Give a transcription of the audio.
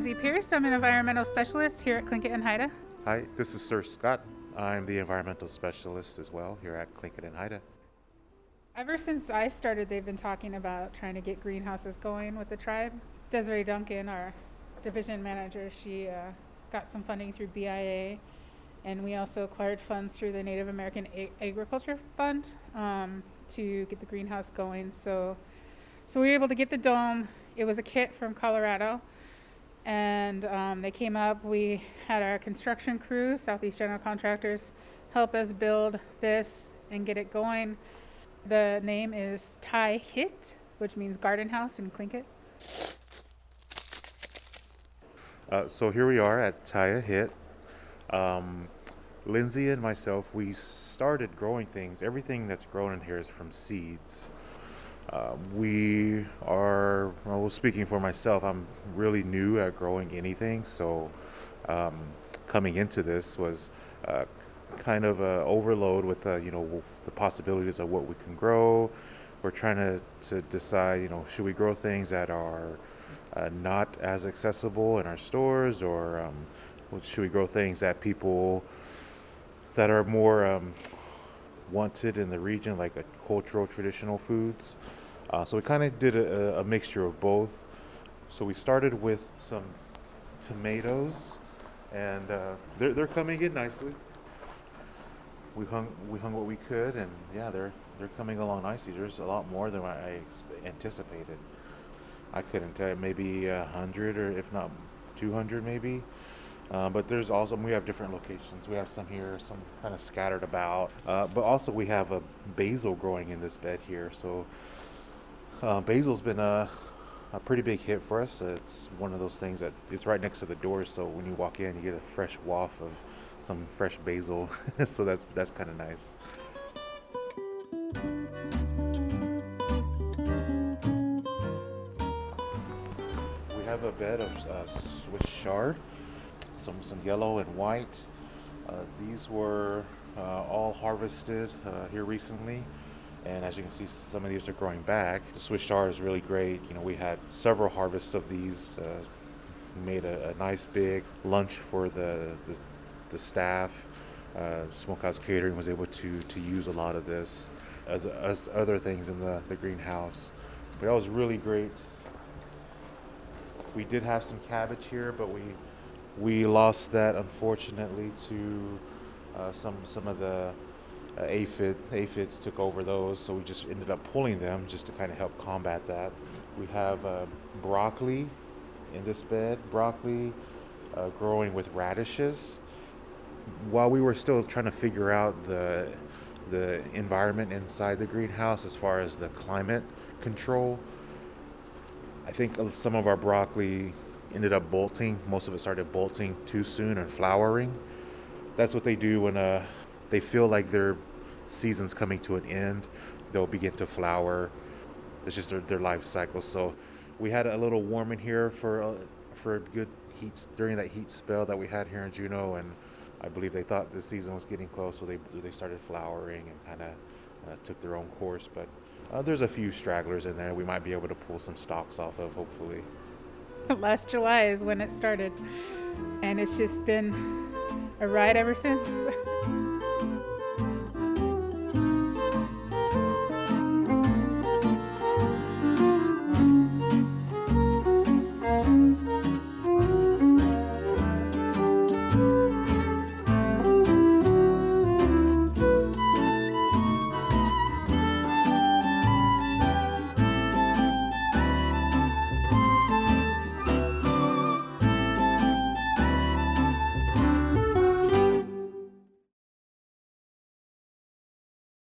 Lindsey Pierce. I'm an environmental specialist here at Tlingit and Haida. Hi, this is Cer Scott. I'm the environmental specialist as well here at Tlingit and Haida. Ever since I started, they've been talking about trying to get greenhouses going with the tribe. Desiree Duncan, our division manager, she uh, got some funding through BIA, and we also acquired funds through the Native American A- Agriculture Fund um, to get the greenhouse going. So, so we were able to get the dome. It was a kit from Colorado, and um, they came up. We had our construction crew, Southeast General Contractors, help us build this and get it going. The name is Taay Hít, which means garden house in Tlingit. Uh, so here we are at Taay Hít. Um, Lindsey and myself, we started growing things. Everything that's grown in here is from seeds. Uh, we are, well, speaking for myself, I'm really new at growing anything. So um, coming into this was uh, kind of a overload with, uh, you know, the possibilities of what we can grow. We're trying to, to decide, you know, should we grow things that are uh, not as accessible in our stores, or um, should we grow things that people that are more um, wanted in the region, like cultural traditional foods? Uh, so we kind of did a, a, mixture of both. So we started with some tomatoes, and uh, they're they're coming in nicely. We hung we hung what we could, and yeah, they're they're coming along nicely. There's a lot more than I anticipated. I couldn't tell, maybe a hundred or if not two hundred, maybe. Uh, but there's also we have different locations. We have some here, some kind of scattered about. Uh, but also we have a basil growing in this bed here. So uh, basil's been a a pretty big hit for us. It's one of those things that it's right next to the door, so when you walk in, you get a fresh waft of some fresh basil. so that's that's kind of nice. We have a bed of uh, Swiss chard, some some yellow and white. Uh, these were uh, all harvested uh, here recently, and as you can see, some of these are growing back. The Swiss chard is really great. You know, we had several harvests of these. Uh, made a, a, nice big lunch for the the, the staff. Uh, Smokehouse Catering was able to to use a lot of this, as, as other things in the the greenhouse. But that was really great we did have some cabbage here, but we we lost that unfortunately to uh, some some of the uh, aphid aphids took over those, so we just ended up pulling them just to kind of help combat that. We have uh, broccoli in this bed, broccoli uh, growing with radishes. While we were still trying to figure out the the environment inside the greenhouse as far as the climate control, I think some of our broccoli ended up bolting. Most of it started bolting too soon and flowering. That's what they do when uh, they feel like their season's coming to an end. They'll begin to flower. It's just their, their life cycle. So we had a little warm in here for uh, for a good heat during that heat spell that we had here in Juneau, and I believe they thought the season was getting close, so they they started flowering and kind of uh, took their own course. But uh, there's a few stragglers in there we might be able to pull some stalks off of, hopefully. Last July is when it started, and it's just been a ride ever since.